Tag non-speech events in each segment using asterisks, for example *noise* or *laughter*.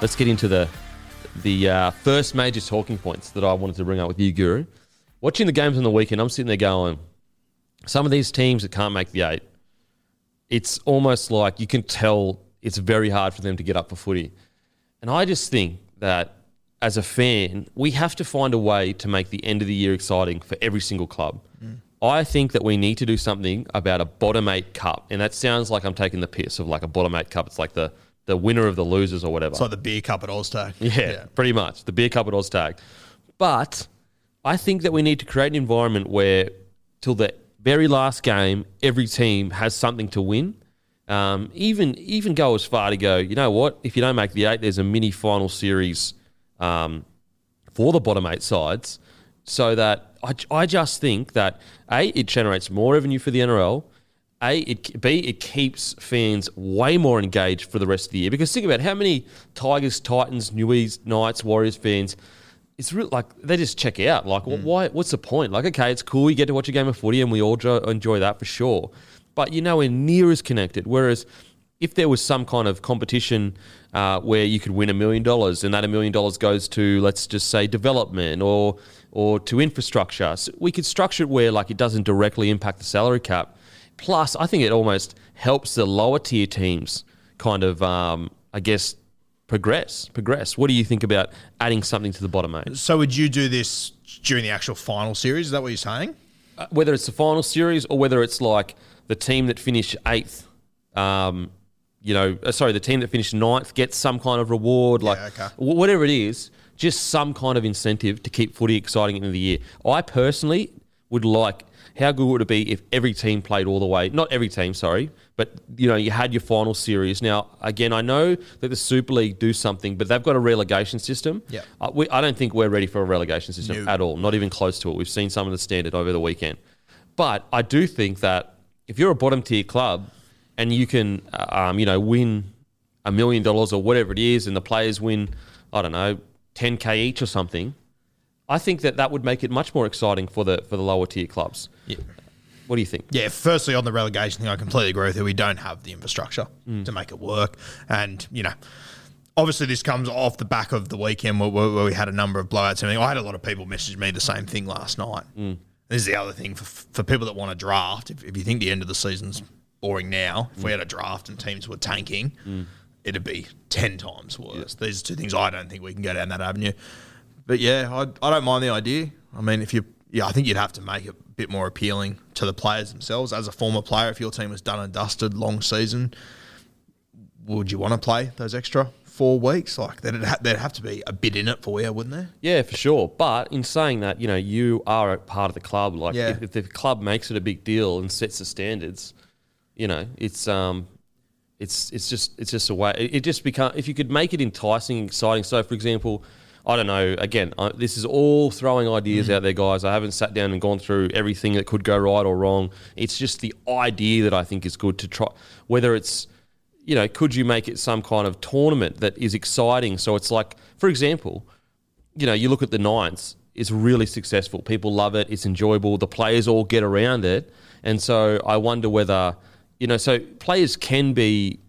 Let's get into the the uh, first major talking points that I wanted to bring up with you, Guru. Watching the games on the weekend, I'm sitting there going, some of these teams that can't make the eight, it's almost like you can tell it's very hard for them to get up for footy. And I just think that as a fan, we have to find a way to make the end of the year exciting for every single club. I think that we need to do something about a bottom eight cup. And that sounds like I'm taking the piss of like a bottom eight cup. It's like the, the winner of the losers or whatever. It's like the beer cup at Oztag. *laughs* Yeah, pretty much. The beer cup at Oztag. But I think that we need to create an environment where, till the very last game, every team has something to win. Um, even even go as far to go. You know what? If you don't make the eight, there's a mini final series um, for the bottom eight sides, so that I, I just think that a it generates more revenue for the NRL. A, it, B, it keeps fans way more engaged for the rest of the year. Because think about how many Tigers, Titans, Newies, Knights, Warriors fans, it's real like they just check out. Like, wh- why? What's the point? Like, okay, it's cool. You get to watch a game of footy, and we all jo- enjoy that for sure. But you're nowhere near as connected. Whereas, if there was some kind of competition uh, where you could win a million dollars, and that a million dollars goes to, let's just say, development or or to infrastructure, so we could structure it where like it doesn't directly impact the salary cap. Plus, I think it almost helps the lower tier teams kind of, um, I guess, progress. Progress. What do you think about adding something to the bottom eight? So would you do this during the actual final series? Is that what you're saying? Uh, whether it's the final series or whether it's like the team that finished eighth, um, you know, uh, sorry, the team that finished ninth gets some kind of reward, like okay. wh- whatever it is, just some kind of incentive to keep footy exciting the the year. I personally would like. How good would it be if every team played all the way? Not every team, sorry, but you know you had your final series. Now, again, I know that the Super League do something, but they've got a relegation system. Yeah. Uh, we, I don't think we're ready for a relegation system No. at all, not even close to it. We've seen some of the standard over the weekend. But I do think that if you're a bottom tier club and you can, uh, um, you know, win a million dollars or whatever it is, and the players win, I don't know, 10k each or something, I think that that would make it much more exciting for the for the lower tier clubs. What do you think? Yeah, firstly, on the relegation thing, I completely agree with you. We don't have the infrastructure Mm. to make it work. And, you know, obviously this comes off the back of the weekend where, where where we had a number of blowouts. and everything. I had a lot of people message me the same thing last night. Mm. This is the other thing for, for people that want to draft. If, if you think the end of the season's boring now, if we had a draft and teams were tanking, it'd be 10 times worse. These are two things I don't think we can go down that avenue. But yeah, I, I don't mind the idea. I mean, if you, yeah, I think you'd have to make it a bit more appealing to the players themselves. As a former player, if your team was done and dusted, long season, would you want to play those extra four weeks? Like there'd, ha- there'd have to be a bit in it for you, wouldn't there? Yeah, for sure. But in saying that, you know, you are a part of the club. Like, Yeah. if, if the club makes it a big deal and sets the standards, you know, it's um, it's it's just it's just a way. It, it just become if you could make it enticing, exciting. So, for example, I don't know. Again, I, this is all throwing ideas Mm. out there, guys. I haven't sat down and gone through everything that could go right or wrong. It's just the idea that I think is good to try. Whether it's, you know, could you make it some kind of tournament that is exciting? So it's like, for example, you know, you look at the Nines, it's really successful. People love it. It's enjoyable. The players all get around it. And so I wonder whether, you know, so players can be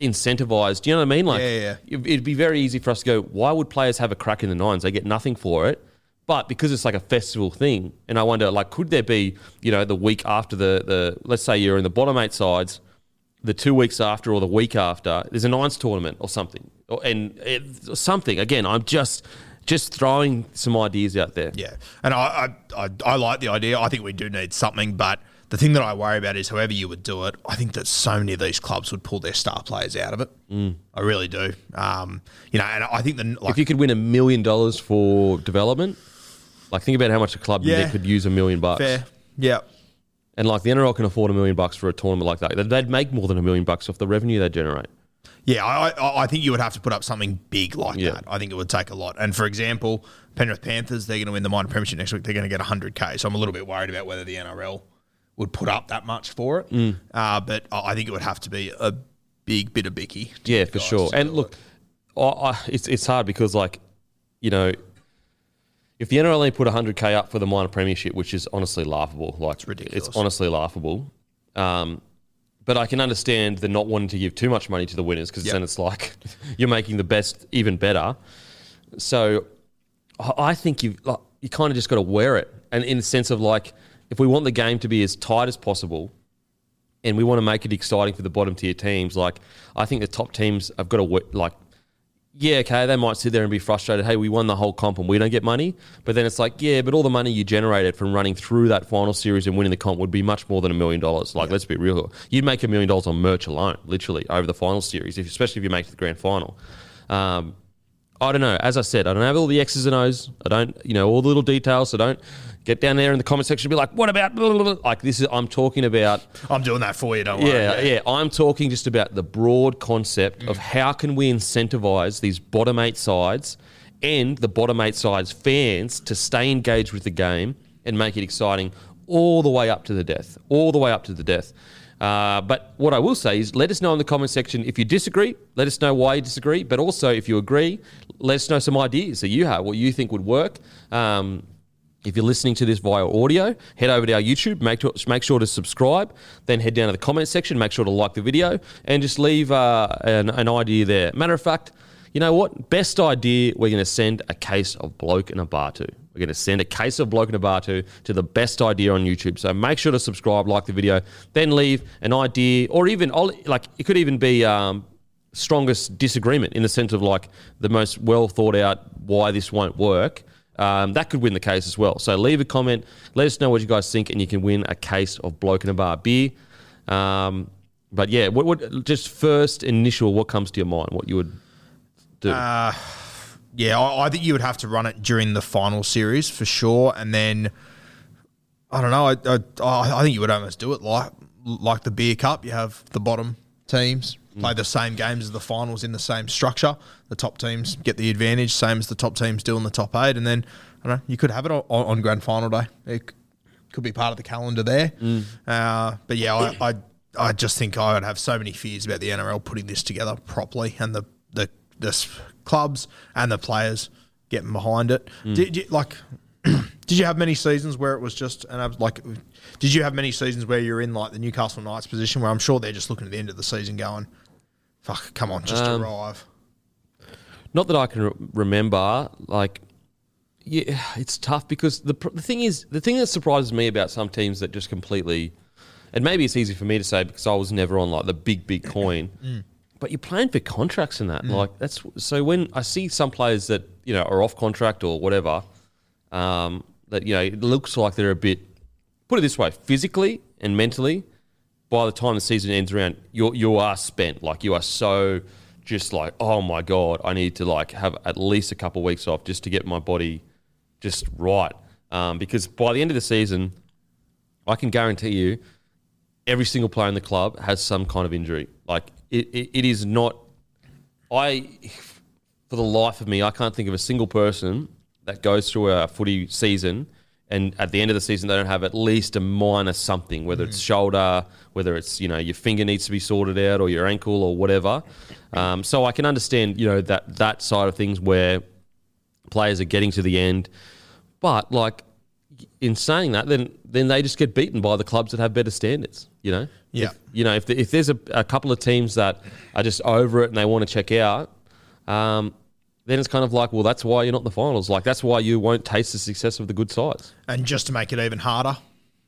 incentivized. Do you know what I mean? Like, Yeah, yeah, it- it'd be very easy for us to go, why would players have a crack in the Nines? They get nothing for it. But because it's like a festival thing, and I wonder, like, could there be, you know, the week after the, the let's say you're in the bottom eight sides, the two weeks after or the week after, there's a nines tournament or something, or, and it, something. Again, I'm just just throwing some ideas out there. Yeah, and I, I, I, I like the idea. I think we do need something, but the thing that I worry about is however you would do it. I think that so many of these clubs would pull their star players out of it. Mm. I really do. Um, you know, and I think the like If you could win a million dollars for development, like think about how much a club Yeah. could use a million bucks. fair, yeah, And like the NRL can afford a million bucks for a tournament like that. They'd make more than a million bucks off the revenue they generate. Yeah, I, I, I think you would have to put up something big like Yeah. that. I think it would take a lot. And for example, Penrith Panthers, they're going to win the minor premiership next week. They're going to get 100k. So I'm a little bit worried about whether the NRL would put up that much for it. Mm. Uh, but I think it would have to be a big bit of bicky. Yeah, for sure. And look. I, I, it's it's hard because like, you know, if the NRL only put 100k up for the minor premiership, which is honestly laughable, like it's ridiculous. It's honestly laughable. Um, but I can understand the not wanting to give too much money to the winners because Yep. then it's like *laughs* you're making the best even better. So I I think you like, you kind of just got to wear it, and in the sense of like, if we want the game to be as tight as possible, and we want to make it exciting for the bottom tier teams, like I think the top teams have got to wo- like, yeah, okay, they might sit there and be frustrated. Hey, we won the whole comp and we don't get money, but then it's like, yeah, but all the money you generated from running through that final series and winning the comp would be much more than a million dollars. Like, let's be real, you'd make a million dollars on merch alone, literally over the final series, if, especially if you make it to the grand final. Um, I don't know. As I said, I don't have all the X's and O's. I don't, you know, all the little details. So don't get down there in the comment section and be like, what about, blah, blah, blah. like this is, I'm talking about, I'm doing that for you, don't worry. yeah, yeah. I'm talking just about the broad concept of how can we incentivize these bottom eight sides and the bottom eight sides fans to stay engaged with the game and make it exciting all the way up to the death, all the way up to the death. Uh, but what I will say is let us know in the comment section if you disagree, let us know why you disagree, but also if you agree, let us know some ideas that you have, what you think would work. Um, if you're listening to this via audio, head over to our YouTube, make, to, make sure to subscribe, then head down to the comment section, make sure to like the video, and just leave uh, an, an idea there. Matter of fact, you know what? Best idea, we're going to send a case of bloke and a bar to. We're going to send a case of bloke and a bar to to the best idea on YouTube. So make sure to subscribe, like the video, then leave an idea, or even like it could even be um, strongest disagreement in the sense of like the most well thought out why this won't work. Um, that could win the case as well. So leave a comment, let us know what you guys think, and you can win a case of bloke and a bar beer. Um, but yeah, what, what just first initial, what comes to your mind? What you would do? Yeah, I, I think you would have to run it during the final series for sure, and then I don't know. I, I, I think you would almost do it like like the beer cup. You have the bottom teams mm. play the same games as the finals in the same structure. The top teams get the advantage, same as the top teams do in the top eight, and then I don't know. You could have it on, on grand final day. It could be part of the calendar there. Mm. Uh, but yeah, I, I I just think I would have so many fears about the NRL putting this together properly and the the the clubs and the players getting behind it. Mm. Did you like? Did you have many seasons where it was just and I was like? Did you have many seasons where you're in like the Newcastle Knights position where I'm sure they're just looking at the end of the season going, "Fuck, come on, just Um, arrive." Not that I can re- remember. Like, yeah, it's tough because the the thing is, the thing that surprises me about some teams that just completely, and maybe it's easy for me to say because I was never on like the big big *clears throat* coin. But you're playing for contracts and that, like that's so. When I see some players that you know are off contract or whatever, um, that you know it looks like they're a bit. Put it this way, physically and mentally, by the time the season ends around, you you are spent. Like you are so just like, oh my god, I need to like have at least a couple of weeks off just to get my body just right. Um, because by the end of the season, I can guarantee you, every single player in the club has some kind of injury. Like it, it, it is not. I for the life of me, I can't think of a single person that goes through a footy season and at the end of the season they don't have at least a minor something, whether it's shoulder, whether it's you know your finger needs to be sorted out or your ankle or whatever. Um, so I can understand you know that that side of things where players are getting to the end, but like in saying that, then then they just get beaten by the clubs that have better standards. You know, Yeah. If, you know, if the, if there's a, a couple of teams that are just over it and they want to check out, um, then it's kind of like, well, that's why you're not in the finals. Like that's why you won't taste the success of the good sides. And just to make it even harder,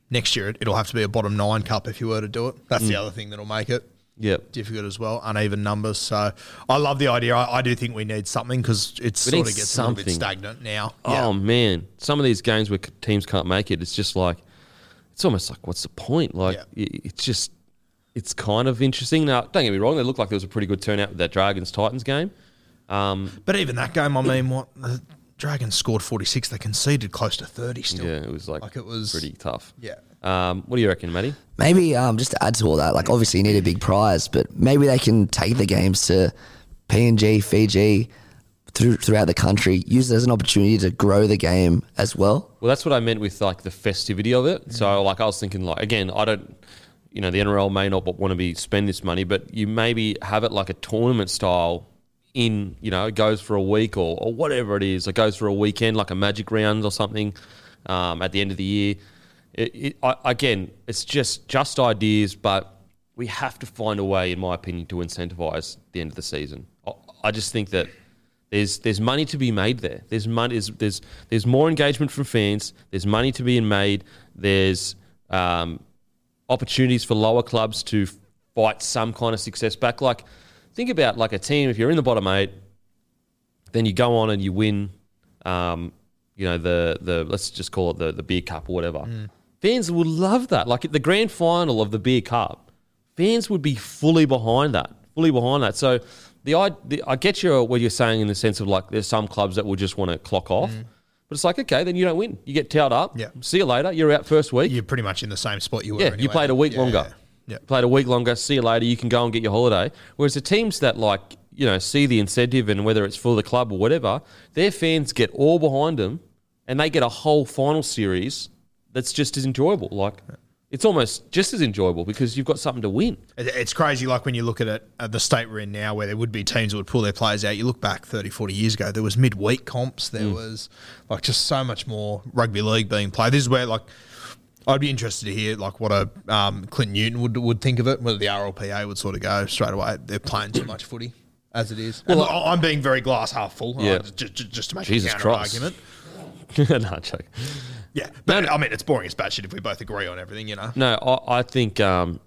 next year it- it'll have to be a bottom nine cup if you were to do it. That's Mm. the other thing that'll make it Yep. difficult as well. Uneven numbers. So I love the idea. I, I do think we need something because it sort of gets a little bit stagnant now. Oh man, some of these games where teams can't make it, it's just like it's almost like what's the point? Like Yeah. it's just it's kind of interesting. Now, don't get me wrong, they look like there was a pretty good turnout with that Dragons Titans game. Um, But even that game, I mean, what the Dragons scored forty six. They conceded close to thirty still. yeah, it was like, Like it was- pretty tough. Yeah. Um, what do you reckon, Matty? Maybe um, just to add to all that, like obviously you need a big prize, but maybe they can take the games to PNG, Fiji, through, throughout the country, use it as an opportunity to grow the game as well. Well, that's what I meant with like the festivity of it. So, like, I was thinking, like, again, I don't, you know, the NRL may not want to be spend this money, but you maybe have it like a tournament style. In you know, it goes for a week or, or whatever it is. It goes for a weekend, like a magic round or something. Um, at the end of the year, it, it, I, again, it's just just ideas, but we have to find a way, in my opinion, to incentivize the end of the season. I, I just think that there's there's money to be made there. There's money. There's there's, there's more engagement from fans. There's money to be made. There's um, opportunities for lower clubs to fight some kind of success back. Like think about like a team. If you're in the bottom eight, then you go on and you win. Um, you know the the let's just call it the the beer cup or whatever. Fans would love that. Like at the grand final of the beer cup, fans would be fully behind that, fully behind that. So the I, the, I get you what you're saying in the sense of like there's some clubs that will just want to clock off, but it's like okay, then you don't win. You get towed up. Yeah. See you later. You're out first week. You're pretty much in the same spot you were. Yeah, anyway. you played a week Yeah, longer. Yeah. Played a week longer. See you later. You can go and get your holiday. Whereas the teams that like you know see the incentive and whether it's for the club or whatever, their fans get all behind them, and they get a whole final series that's just as enjoyable. Like it's almost just as enjoyable because you've got something to win. It's crazy, like when you look at it, at the state we're in now, where there would be teams that would pull their players out. You look back 30, 40 years ago, there was midweek comps. There Mm. was like just so much more rugby league being played. This is where like I'd be interested to hear like what a um, Clinton Newton would would think of it. Whether the RLPA would sort of go straight away. They're playing too much footy as it is. Well, I'm being very glass half full. Yeah. uh, just, just to make Jesus a counter Christ. argument. *laughs* no, joke. Yeah, but I mean, it's boring as batshit if we both agree on everything, you know. No, I, I think um,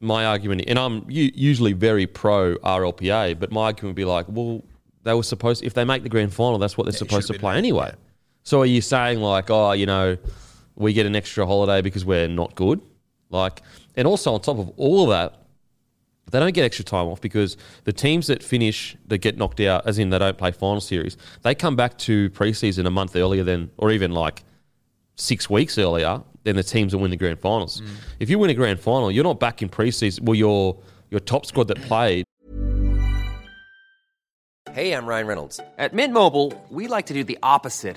my argument, and I'm usually very pro RLPA, but my argument would be like, well, they were supposed, if they make the grand final, that's what they're it supposed to play anyway. yeah. So are you saying like, oh, you know, we get an extra holiday because we're not good? Like, and also on top of all of that, they don't get extra time off because the teams that finish that get knocked out, as in they don't play final series, they come back to preseason a month earlier than, or even like six weeks earlier than the teams that win the grand finals. Mm. If you win a grand final, you're not back in preseason. Well, your your top squad that played Hey, I'm Ryan Reynolds. At Mint Mobile, we like to do the opposite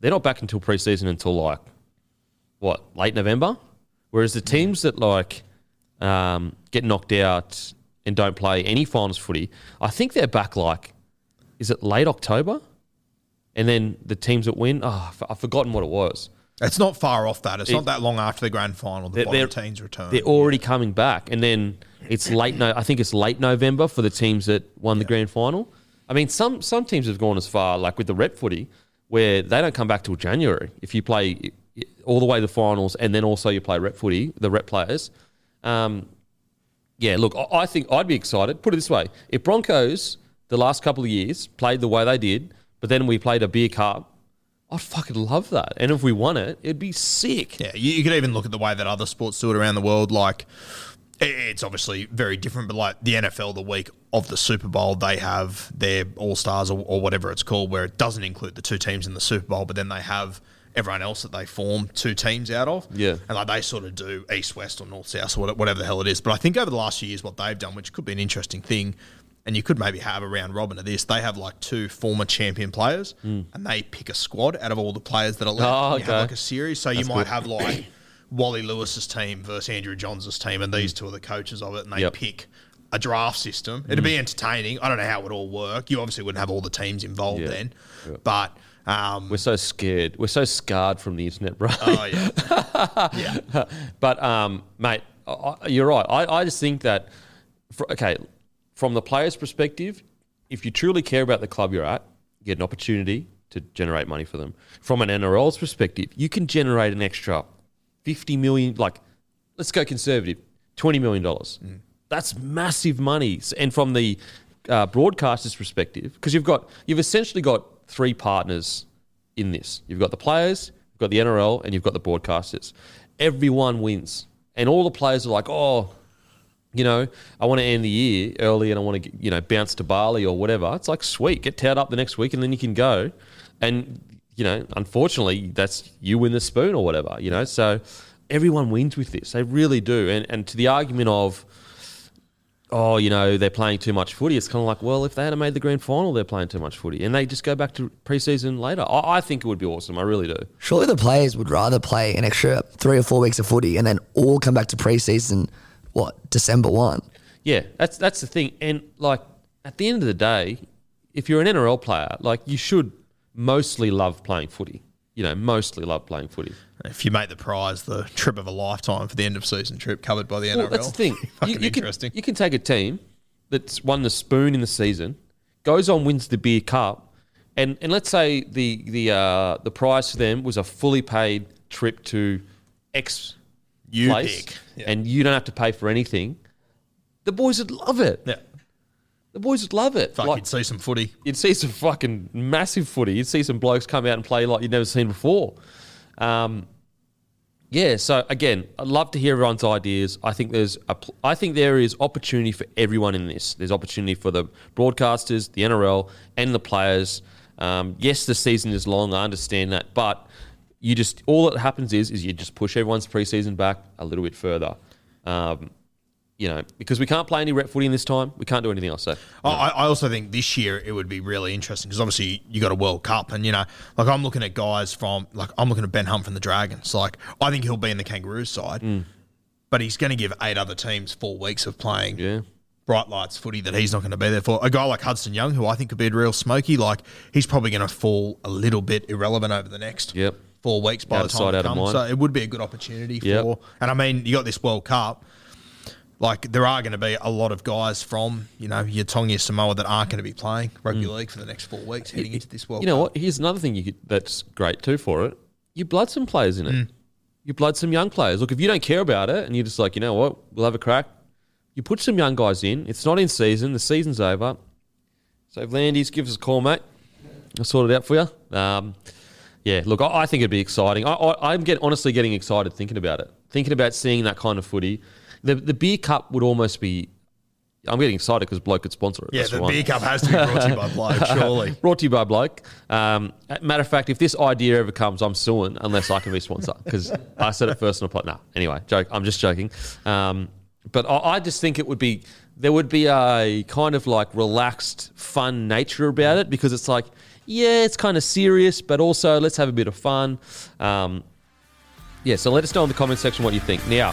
they're not back until preseason until like what late November. Whereas the teams that like um, get knocked out and don't play any finals footy, I think they're back like is it late October? And then the teams that win, oh, I've- forgotten what it was. It's not far off that. It's It- not that long after the grand final. The bottom teams return. They're already coming back, and then it's late. No, I think it's late November for the teams that won the grand final. I mean, some some teams have gone as far, like with the rep footy, where they don't come back till January. If you play all the way to the finals, and then also you play rep footy, the rep players. Um, yeah, look, I, think I'd be excited. Put it this way: if Broncos the last couple of years, played the way they did, but then we played a beer cup, I'd fucking love that. And if we won it, it'd be sick. Yeah, you, could even look at the way that other sports do it around the world. Like, it's obviously very different, but like the NFL, the week of the Super Bowl, they have their All Stars or, or whatever it's called, where it doesn't include the two teams in the Super Bowl, but then they have everyone else that they form two teams out of. Yeah. And like they sort of do East, West, or North, South, or whatever the hell it is. But I think over the last few years, what they've done, which could be an interesting thing, and you could maybe have a round robin of this, they have like two former champion players, hmm. and they pick a squad out of all the players that are left. Oh, and You have like a series, so you might have like Wally Lewis's team versus Andrew Johns' team, and these two are the coaches of it, and they Yep. pick a draft system. It'd be entertaining. I don't know how it would all work. You obviously wouldn't have all the teams involved Yeah. then, but um, We're so scared. We're so scarred from the internet, bro. oh yeah, *laughs* yeah, But um, mate, I, you're right. I, I just think that, fr okay, from the player's perspective, if you truly care about the club you're at, you get an opportunity to generate money for them. From an NRL's perspective, you can generate an extra fifty million. Like, let's go conservative, twenty million dollars. That's massive money. And from the uh, broadcaster's perspective, because you've got you've essentially got three partners in this. You've got the players, you've got the NRL, and you've got the broadcasters. Everyone wins, and all the players are like, "Oh, you know, I want to end the year early, and I want to, you know, bounce to Bali or whatever." It's like, sweet, get towed up the next week, and then you can go. And you know, unfortunately, that's you win the spoon or whatever. You know, so everyone wins with this. They really do. And and to the argument of oh, you know, they're playing too much footy. It's kind of like, well, if they had made the grand final, they're playing too much footy, and they just go back to preseason later. I, I think it would be awesome. I really do. Surely the players would rather play an extra three or four weeks of footy and then all come back to preseason, what, December 1? Yeah, that's that's the thing. And like at the end of the day, if you're an NRL player, like you should mostly love playing footy. You know, mostly love playing footy. if you make the prize the trip of a lifetime for the end of season trip covered by the NRL, Well, that's the thing. *laughs* fucking you, you interesting. Can, you can take a team that's won the spoon in the season, goes on wins the beer cup, and, and let's say the the uh, the prize for them was a fully paid trip to X You place, pick. Yeah. and you don't have to pay for anything. The boys would love it. yeah, The boys would love it. fuck, Like- you'd see some footy. You'd see some fucking massive footy. You'd see some blokes come out and play like you'd never seen before. Um, yeah. So again, I'd love to hear everyone's ideas. I think there's a, pl- I think there is opportunity for everyone in this. There's opportunity for the broadcasters, the NRL, and the players. Um, yes, the season is long. I understand that, but you just all that happens is is you just push everyone's preseason back a little bit further. Um, you know, because we can't play any rep footy in this time, we can't do anything else. So I, I also think this year it would be really interesting because obviously you got a World Cup, and you know, like I'm looking at guys from like I'm looking at Ben Hunt from the Dragons. Like I think he'll be in the Kangaroos side, Mm. but he's going to give eight other teams four weeks of playing yeah. bright lights footy that he's not going to be there for. A guy like Hudson Young, who I think could be a real smoky, like he's probably going to fall a little bit irrelevant over the next Yep. four weeks by Out the time it comes. So it would be a good opportunity Yep. for. And I mean, you got this World Cup. Like there are going to be a lot of guys from you know your Tonga Samoa that aren't going to be playing rugby league for the next four weeks heading into this World Mm. You know Cup. what? Here's another thing you could, that's great too for it. You blood some players in it. Mm. You blood some young players. Look, if you don't care about it and you're just like, you know what, we'll have a crack. You put some young guys in. It's not in season. The season's over. So if V'landys gives us a call, mate, I'll sort it out for you. Um, yeah, look, I, I think it'd be exciting. I, I, I'm get, honestly getting excited thinking about it, thinking about seeing that kind of footy. The the beer cup would almost be. I'm getting excited because bloke could sponsor it. Yeah, That's the beer cup has to be brought to you by *laughs* Bloke, surely. *laughs* Brought to you by Bloke. Um, matter of fact, if this idea ever comes, I'm suing unless I can be sponsored because I said it first and I No, anyway, joke. I'm just joking. Um, but I, I just think it would be there would be a kind of like relaxed, fun nature about it because it's like, yeah, it's kind of serious, but also let's have a bit of fun. Um, yeah, so let us know in the comment section what you think. Now,